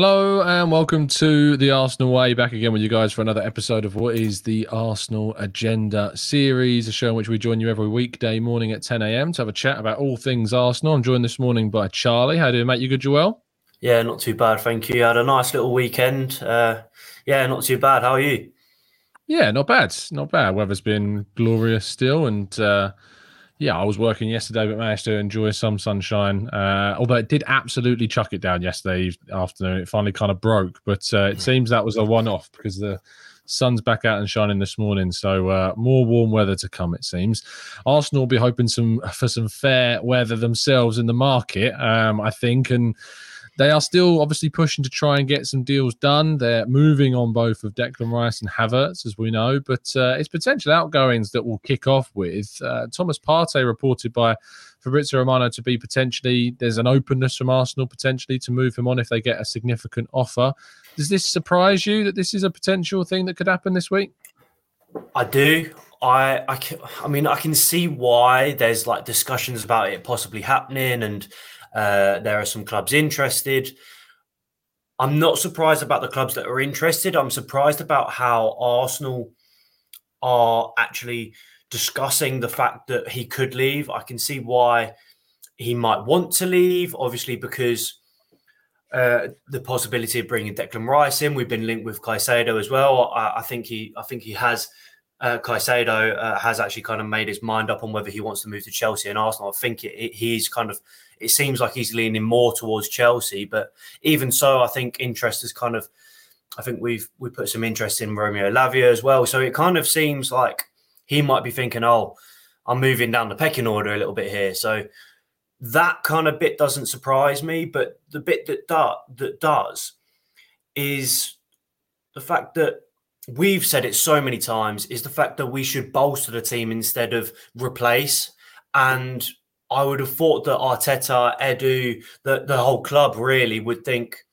Hello and welcome to the Arsenal Way. Back again with you guys for another episode of what is the Arsenal Agenda series, a show in which we join you every weekday morning at 10 a.m. to have a chat about all things Arsenal. I'm joined this morning by Charlie. How do you, mate? You good, Joel? Yeah, not too bad, thank you. I had a nice little weekend. Uh, yeah, not too bad. How are you? Yeah, not bad. Not bad. Weather's been glorious still, and uh, yeah, I was working yesterday, but managed to enjoy some sunshine. Uh, although it did absolutely chuck it down yesterday afternoon. It finally kind of broke, but uh, it seems that was a one-off because the sun's back out and shining this morning. So uh, more warm weather to come, it seems. Arsenal will be hoping some for some fair weather themselves in the market, um, I think, and they are still obviously pushing to try and get some deals done. They're moving on both of Declan Rice and Havertz, as we know, but uh, it's potential outgoings that will kick off with. Uh, Thomas Partey reported by Fabrizio Romano to be potentially, there's an openness from Arsenal potentially to move him on if they get a significant offer. Does this surprise you that this is a potential thing that could happen this week? I do. I, I, can, I mean, I can see why there's like discussions about it possibly happening and uh, there are some clubs interested. I'm not surprised about the clubs that are interested. I'm surprised about how Arsenal are actually discussing the fact that he could leave. I can see why he might want to leave, obviously, because uh, the possibility of bringing Declan Rice in. We've been linked with Caicedo as well. I, I think he, I think he has. Uh, Caicedo uh, has actually kind of made his mind up on whether he wants to move to Chelsea and Arsenal. I think it, it, he's kind of it seems like he's leaning more towards Chelsea. But even so, I think interest is kind of. I think we've we put some interest in Romeo Lavia as well. So it kind of seems like he might be thinking, "Oh, I'm moving down the pecking order a little bit here." So that kind of bit doesn't surprise me. But the bit that do, that does is the fact that we've said it so many times is the fact that we should bolster the team instead of replace. And I would have thought that Arteta, Edu, the, the whole club really would think,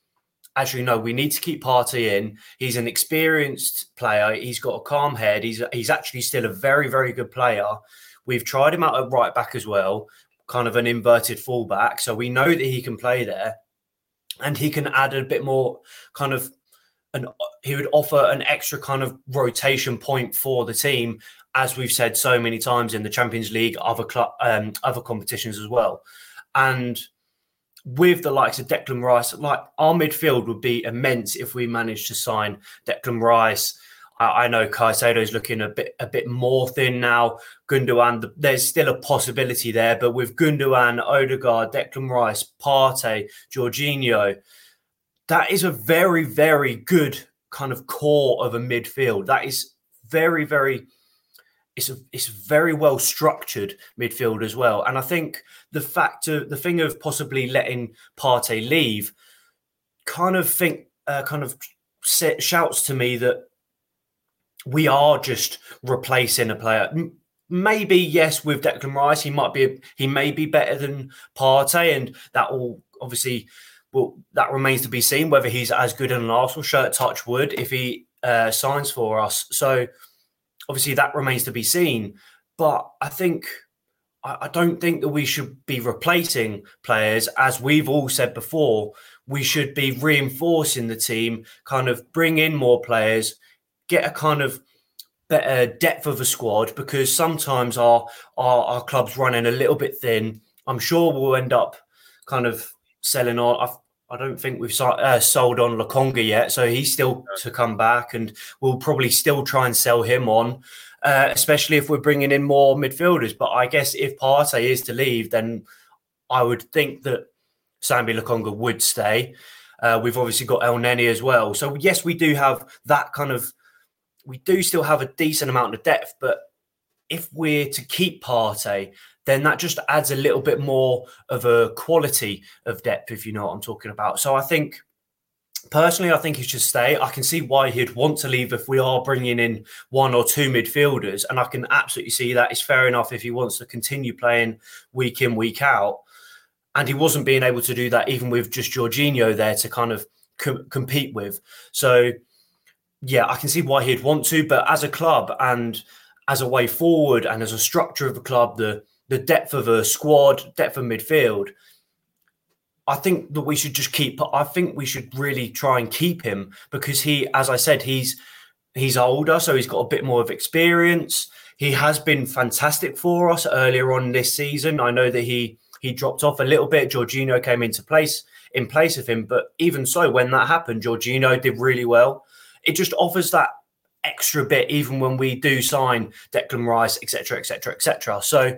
actually, no, we need to keep Partey in. He's an experienced player. He's got a calm head. He's he's actually still a very, very good player. We've tried him out at right back as well, kind of an inverted fullback. So we know that he can play there. And he can add a bit more kind of an he would offer an extra kind of rotation point for the team as we've said so many times in the Champions League, other club, um, other competitions as well, and with the likes of Declan Rice, like our midfield would be immense if we managed to sign Declan Rice. I, I know is looking a bit a bit more thin now. Gundogan, there's still a possibility there, but with Gundogan, Odegaard, Declan Rice, Partey, Jorginho, that is a very very good kind of core of a midfield. That is very very it's a it's very well structured midfield as well. And I think the fact of the thing of possibly letting Partey leave kind of think uh, kind of set, shouts to me that we are just replacing a player. Maybe yes, with Declan Rice, he might be he may be better than Partey, and that will obviously well that remains to be seen whether he's as good in an Arsenal shirt. Touch wood if he uh, signs for us. So obviously that remains to be seen. But I think I, don't think that we should be replacing players, as we've all said before. We should be reinforcing the team, kind of bring in more players, get a kind of better depth of a squad because sometimes our, our our club's running a little bit thin. I'm sure we'll end up kind of selling on. I've, don't think we've uh, sold on Lokonga yet, so he's still to come back, and we'll probably still try and sell him on, uh, especially if we're bringing in more midfielders. But I guess if Partey is to leave, then I would think that Sambi Lokonga would stay. Uh, we've obviously got Elneny as well, so yes, we do have that kind of we do still have a decent amount of depth, but if we're to keep Partey, then that just adds a little bit more of a quality of depth, if you know what I'm talking about. So I think personally, I think he should stay. I can see why he'd want to leave if we are bringing in one or two midfielders, and I can absolutely see that. It's fair enough if he wants to continue playing week in, week out. And he wasn't being able to do that even with just Jorginho there to kind of co- compete with. So yeah, I can see why he'd want to, but as a club and as a way forward and as a structure of a club, the the depth of a squad, depth of midfield, I think that we should just keep. I think we should really try and keep him because he, as I said, he's he's older, so he's got a bit more of experience. He has been fantastic for us earlier on this season. I know that he he dropped off a little bit. Jorginho came into place in place of him, but even so, when that happened, Jorginho did really well it just offers that extra bit even when we do sign Declan Rice, etc., etc., etc. So,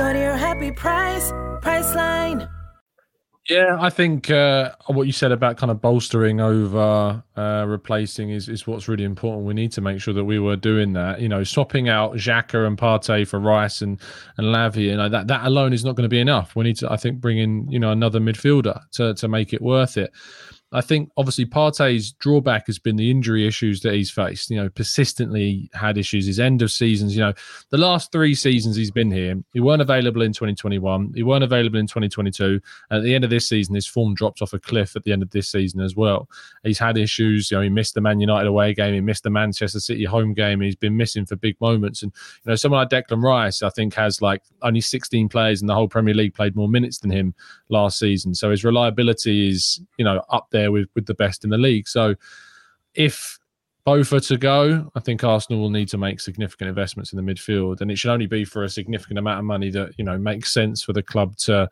Your happy price. Yeah, I think uh, what you said about kind of bolstering over uh, replacing is, is what's really important. We need to make sure that we were doing that. You know, swapping out Xhaka and Partey for Rice and and Lavia, you know, that that alone is not going to be enough. We need to, I think, bring in you know another midfielder to to make it worth it. I think obviously Partey's drawback has been the injury issues that he's faced. You know, persistently had issues. His end of seasons. You know, the last three seasons he's been here, he weren't available in 2021. He weren't available in 2022. At the end of this season, his form dropped off a cliff at the end of this season as well. He's had issues. You know, he missed the Man United away game. He missed the Manchester City home game. He's been missing for big moments. And you know, someone like Declan Rice, I think, has like only 16 players in the whole Premier League played more minutes than him last season. So his reliability is, you know, up there there with with the best in the league. So if both are to go, I think Arsenal will need to make significant investments in the midfield, and it should only be for a significant amount of money that you know makes sense for the club to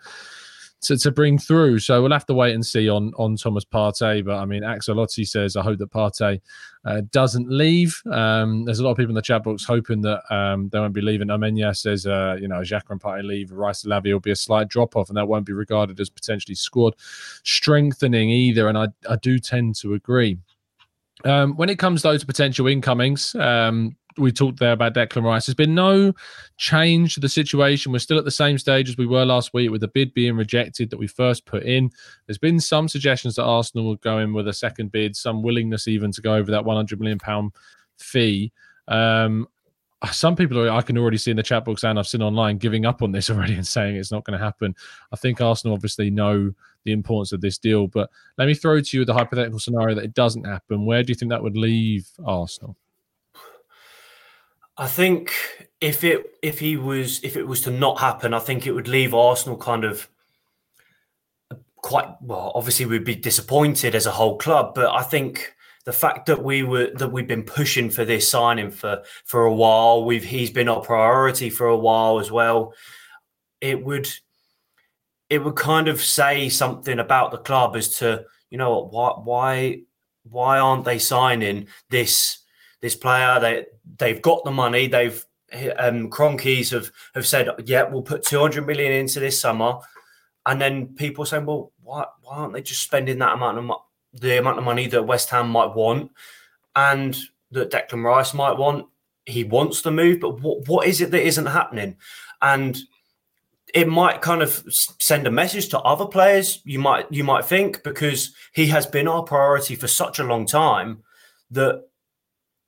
to, to bring through. So we'll have to wait and see on on Thomas Partey. But I mean, Axelotti says, I hope that Partey uh, doesn't leave. Um, there's a lot of people in the chat box hoping that um, they won't be leaving. Amenya says, uh, you know, Xhaka and Partey leave, Rice Lavia will be a slight drop off, and that won't be regarded as potentially squad strengthening either. And I, I do tend to agree. Um, when it comes though to potential incomings, um, we talked there about Declan Rice. There's been no change to the situation. We're still at the same stage as we were last week with the bid being rejected that we first put in. There's been some suggestions that Arsenal will go in with a second bid, some willingness even to go over that 100 million pound fee. Um, some people are, I can already see in the chat box and I've seen online giving up on this already and saying it's not going to happen. I think Arsenal obviously know the importance of this deal, but let me throw to you the hypothetical scenario that it doesn't happen. Where do you think that would leave Arsenal? I think if it if he was if it was to not happen, I think it would leave Arsenal kind of quite well. Obviously, we'd be disappointed as a whole club, but I think the fact that we were that we've been pushing for this signing for for a while, we've he's been our priority for a while as well. It would it would kind of say something about the club as to you know why why why aren't they signing this this player. They they've got the money. They've um, Kroenkes have have said, yeah, we'll put 200 million into this summer, and then people saying, well, why why aren't they just spending that amount of mo- the amount of money that West Ham might want, and that Declan Rice might want? He wants the move, but what what is it that isn't happening? And it might kind of send a message to other players. You might you might think because he has been our priority for such a long time that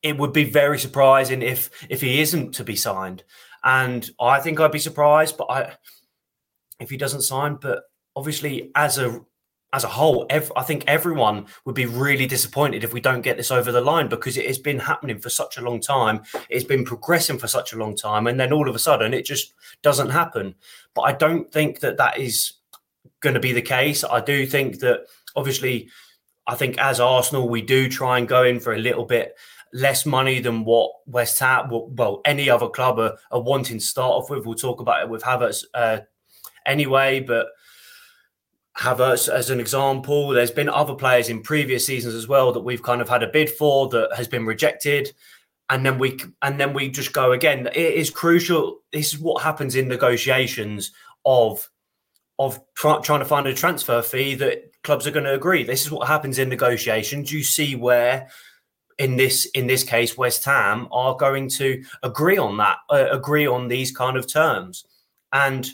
it would be very surprising if if he isn't to be signed. And I think I'd be surprised, but I if he doesn't sign. But obviously, as a as a whole, ev- I think everyone would be really disappointed if we don't get this over the line because it has been happening for such a long time. It's been progressing for such a long time, and then all of a sudden, it just doesn't happen. But I don't think that that is going to be the case. I do think that obviously, I think as Arsenal, we do try and go in for a little bit less money than what West Ham, well, any other club are, are wanting to start off with. We'll talk about it with Havertz uh, anyway, but Havertz as an example. There's been other players in previous seasons as well that we've kind of had a bid for that has been rejected. And then we and then we just go again. It is crucial. This is what happens in negotiations of of try, trying to find a transfer fee that clubs are going to agree. This is what happens in negotiations. You see where in this in this case West Ham are going to agree on that, uh, agree on these kind of terms, and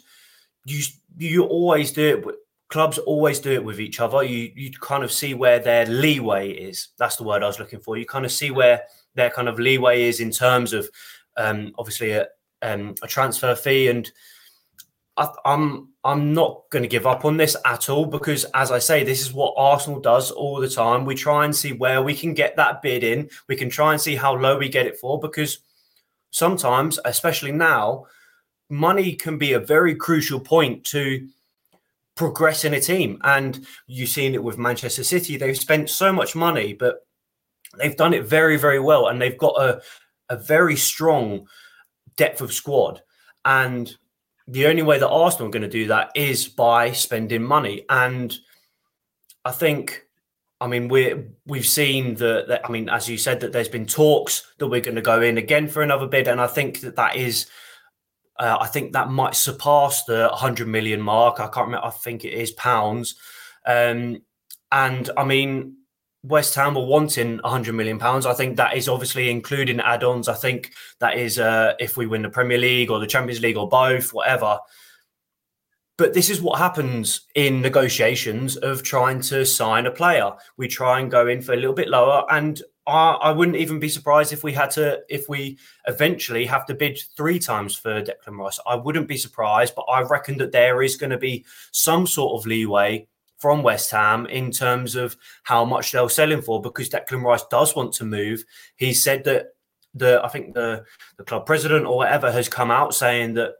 you you always do it. Clubs always do it with each other. You you kind of see where their leeway is. That's the word I was looking for. You kind of see where their kind of leeway is in terms of um, obviously a um, a transfer fee and I'm I'm not going to give up on this at all because, as I say, this is what Arsenal does all the time. We try and see where we can get that bid in. We can try and see how low we get it for because sometimes, especially now, money can be a very crucial point to progressing a team. And you've seen it with Manchester City. They've spent so much money, but they've done it very, very well. And they've got a, a very strong depth of squad. And the only way that Arsenal are going to do that is by spending money. And I think, I mean, we we've seen that, that. I mean, as you said, that there's been talks that we're going to go in again for another bid, and I think that that is. Uh, I think that might surpass the 100 million mark. I can't remember. I think it is pounds. Um, and I mean, West Ham were wanting 100 million pounds. I think that is obviously including add-ons. I think that is uh, if we win the Premier League or the Champions League or both, whatever. But this is what happens in negotiations of trying to sign a player. We try and go in for a little bit lower, and I, I wouldn't even be surprised if we had to, if we eventually have to bid three times for Declan Rice. I wouldn't be surprised, but I reckon that there is going to be some sort of leeway from West Ham in terms of how much they'll sell him for because Declan Rice does want to move. He said that the I think the the club president or whatever has come out saying that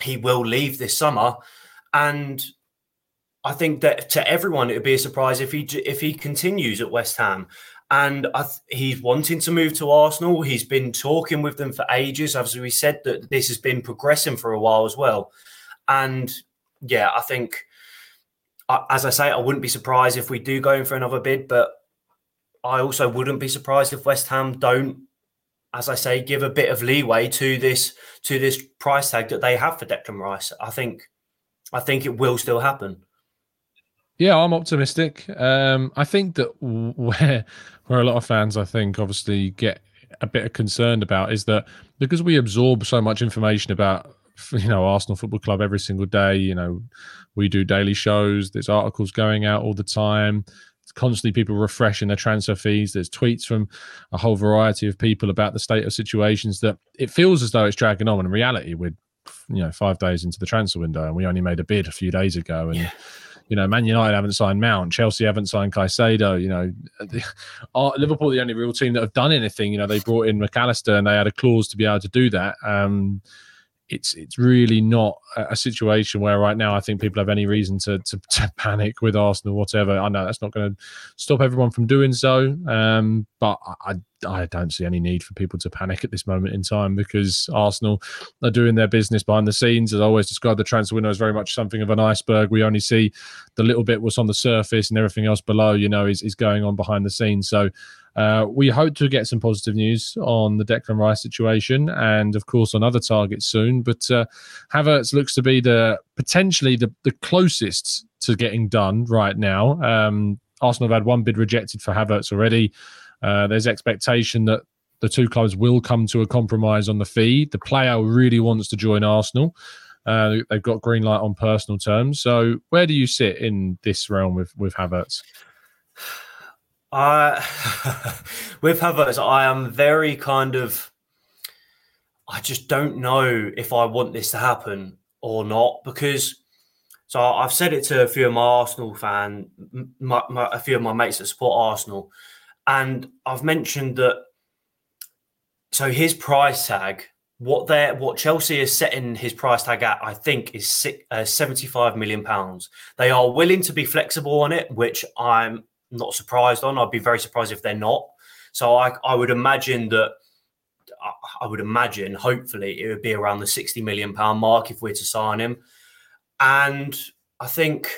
he will leave this summer, and I think that to everyone it would be a surprise if he if he continues at West Ham. And th- he's wanting to move to Arsenal. He's been talking with them for ages. As we said, that this has been progressing for a while as well. And yeah, I think as I say, I wouldn't be surprised if we do go in for another bid, but I also wouldn't be surprised if West Ham don't, as I say, give a bit of leeway to this to this price tag that they have for Declan Rice. I think, I think it will still happen. Yeah, I'm optimistic. Um, I think that where where a lot of fans, I think, obviously get a bit concerned about is that because we absorb so much information about you know Arsenal Football Club every single day. You know, we do daily shows. There's articles going out all the time. It's constantly people refreshing their transfer fees. There's tweets from a whole variety of people about the state of situations that it feels as though it's dragging on. In reality, we're you know five days into the transfer window and we only made a bid a few days ago and. Yeah you know, Man United haven't signed Mount, Chelsea haven't signed Caicedo. You know, Liverpool the only real team that have done anything. You know, they brought in Mac Allister and they had a clause to be able to do that. Um, it's it's really not a situation where right now I think people have any reason to to, to panic with Arsenal, whatever. I know that's not going to stop everyone from doing so, um, but I I don't see any need for people to panic at this moment in time because Arsenal are doing their business behind the scenes. As I always describe, the transfer window as very much something of an iceberg. We only see the little bit what's on the surface, and everything else below, you know, is is going on behind the scenes. So uh, we hope to get some positive news on the Declan Rice situation and, of course, on other targets soon. But uh, Havertz looks to be the potentially the, the closest to getting done right now. Um, Arsenal have had one bid rejected for Havertz already. Uh, there's expectation that the two clubs will come to a compromise on the fee. The player really wants to join Arsenal. Uh, they've got green light on personal terms. So, where do you sit in this realm with with Havertz? I with Havertz, I am very kind of. I just don't know if I want this to happen or not because. So I've said it to a few of my Arsenal fan, my, my, a few of my mates that support Arsenal, and I've mentioned that. So his price tag, what they what Chelsea is setting his price tag at, I think, is six, uh, seventy five million pounds. They are willing to be flexible on it, which I'm not surprised on. I'd be very surprised if they're not. So I, I would imagine that I would imagine, hopefully, it would be around the 60 million pound mark if we're to sign him. And I think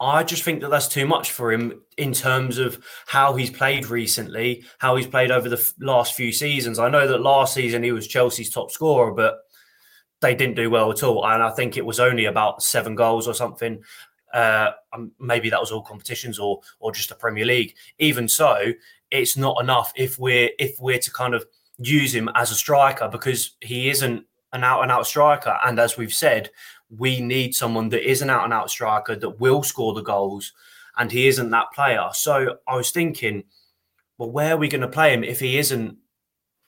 I just think that that's too much for him in terms of how he's played recently, how he's played over the last few seasons. I know that last season he was Chelsea's top scorer, but they didn't do well at all. And I think it was only about seven goals or something. Uh, um, maybe that was all competitions or or just the Premier League. Even so, it's not enough if we're if we're to kind of use him as a striker because he isn't an out and out striker. And as we've said, we need someone that is an out and out striker that will score the goals, and he isn't that player. So I was thinking, well, where are we going to play him if he isn't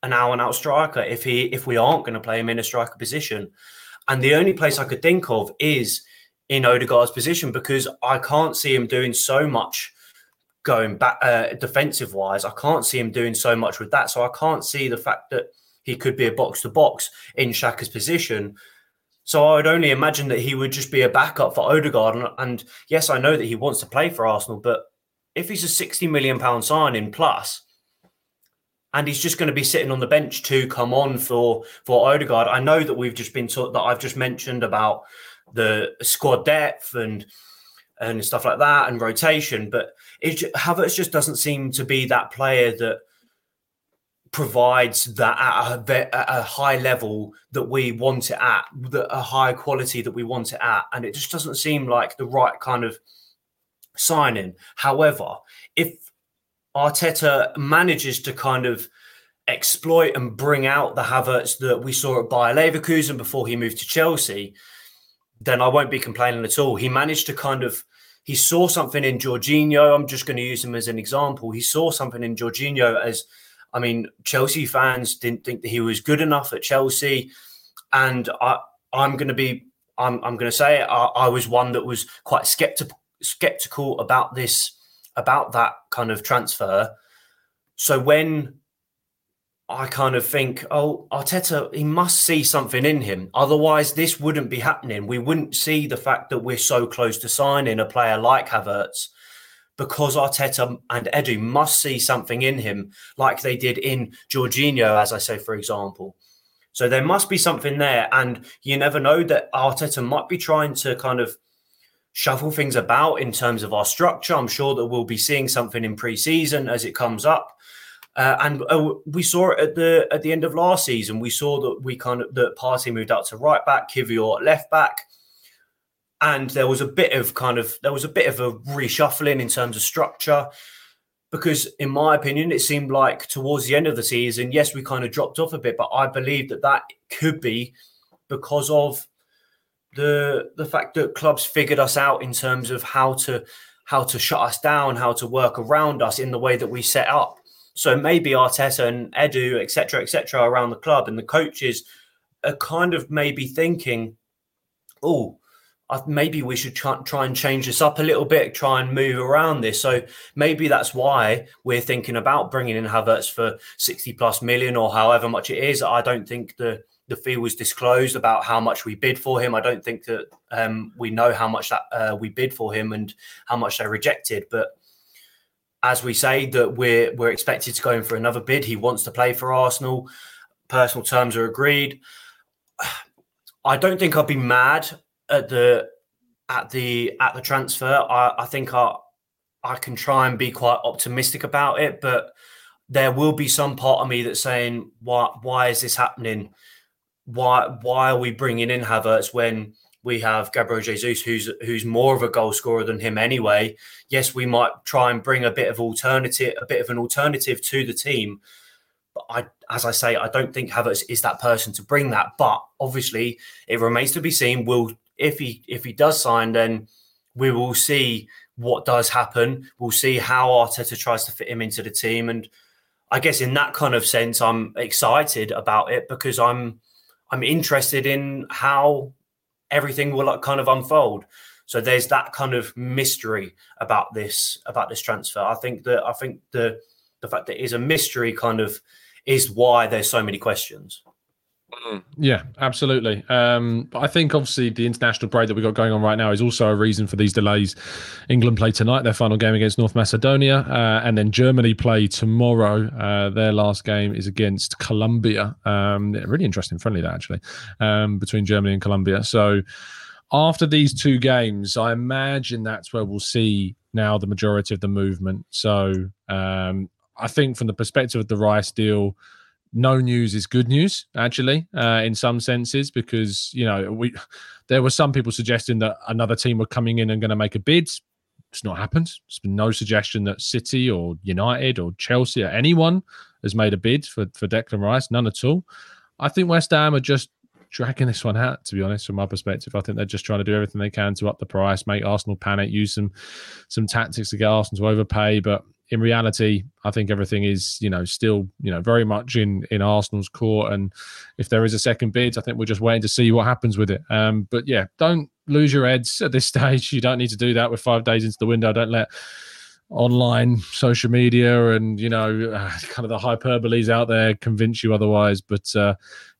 an out and out striker? If he if we aren't going to play him in a striker position, and the only place I could think of is in Odegaard's position because I can't see him doing so much going back uh, defensive wise. I can't see him doing so much with that. So I can't see the fact that he could be a box to box in Xhaka's position. So I would only imagine that he would just be a backup for Odegaard. And, and yes, I know that he wants to play for Arsenal, but if he's a 60 million pound signing plus, and he's just going to be sitting on the bench to come on for for Odegaard. I know that we've just been taught that I've just mentioned about the squad depth and and stuff like that and rotation. But it, Havertz just doesn't seem to be that player that provides that at a, a, high level that we want it at, a high quality that we want it at, and it just doesn't seem like the right kind of signing. However, if Arteta manages to kind of exploit and bring out the Havertz that we saw at Bayer Leverkusen before he moved to Chelsea, then I won't be complaining at all. He managed to kind of he saw something in Jorginho. I'm just going to use him as an example. He saw something in Jorginho as I mean, Chelsea fans didn't think that he was good enough at Chelsea. And I I'm gonna be I'm I'm gonna say it, I, I was one that was quite skeptical skeptical about this about that kind of transfer. So when I kind of think, oh, Arteta, he must see something in him. Otherwise, this wouldn't be happening. We wouldn't see the fact that we're so close to signing a player like Havertz because Arteta and Edu must see something in him, like they did in Jorginho, as I say, for example. So there must be something there. And you never know that Arteta might be trying to kind of shuffle things about in terms of our structure. I'm sure that we'll be seeing something in pre-season as it comes up. Uh, and uh, we saw it at the at the end of last season. We saw that we kind of that Partey moved out to right back, Kiwior left back, and there was a bit of kind of there was a bit of a reshuffling in terms of structure. Because in my opinion, it seemed like towards the end of the season, yes, we kind of dropped off a bit, but I believe that that could be because of the the fact that clubs figured us out in terms of how to how to shut us down, how to work around us in the way that we set up. So maybe Arteta and Edu, etc., etc., around the club and the coaches are kind of maybe thinking, oh, maybe we should try, try and change this up a little bit, try and move around this. So maybe that's why we're thinking about bringing in Havertz for 60 plus million or however much it is. I don't think the the fee was disclosed about how much we bid for him. I don't think that um, we know how much that uh, we bid for him and how much they rejected. But as we say, that we're we're expected to go in for another bid. He wants to play for Arsenal. Personal terms are agreed. I don't think I'd be mad at the at the at the transfer. I, I think I I can try and be quite optimistic about it, but there will be some part of me that's saying, why why is this happening? Why why are we bringing in Havertz when we have Gabriel Jesus, who's who's more of a goal scorer than him anyway. Yes, we might try and bring a bit of alternative, a bit of an alternative to the team. But I, as I say, I don't think Havertz is that person to bring that. But obviously, it remains to be seen. Will if he if he does sign, then we will see what does happen. We'll see how Arteta tries to fit him into the team. And I guess in that kind of sense, I'm excited about it because I'm I'm interested in how everything will like kind of unfold. So there's that kind of mystery about this about this transfer. I think that I think the the fact that it is a mystery kind of is why there's so many questions. Mm, yeah, absolutely. Um, but I think obviously the international break that we've got going on right now is also a reason for these delays. England play tonight, their final game against North Macedonia, uh, and then Germany play tomorrow. Uh, their last game is against Colombia. Um, really interesting, friendly that actually, um, between Germany and Colombia. So after these two games, I imagine that's where we'll see now the majority of the movement. So um, I think from the perspective of the Rice deal, no news is good news actually uh, in some senses because you know we there were some people suggesting that another team were coming in and going to make a bid. It's not happened. There's been no suggestion that city or united or chelsea or anyone has made a bid for for declan rice none at all. I think west ham are just dragging this one out to be honest from my perspective. I think they're just trying to do everything they can to up the price make arsenal panic use some some tactics to get arsenal to overpay but in reality, I think everything is, you know, still, you know, very much in in Arsenal's court. And if there is a second bid, I think we're just waiting to see what happens with it. Um, but yeah, don't lose your heads at this stage. You don't need to do that with five days into the window. Don't let online social media and you know uh, kind of the hyperboles out there convince you otherwise. But uh,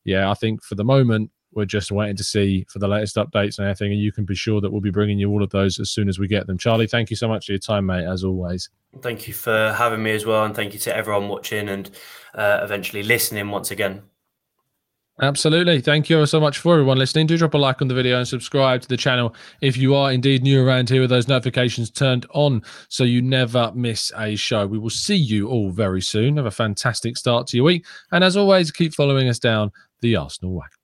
yeah, I think for the moment we're just waiting to see for the latest updates and everything. And you can be sure that we'll be bringing you all of those as soon as we get them. Charlie, thank you so much for your time, mate, as always. Thank you for having me as well. And thank you to everyone watching and uh, eventually listening once again. Absolutely. Thank you so much for everyone listening. Do drop a like on the video and subscribe to the channel if you are indeed new around here with those notifications turned on so you never miss a show. We will see you all very soon. Have a fantastic start to your week. And as always, keep following us down the Arsenal Wagon.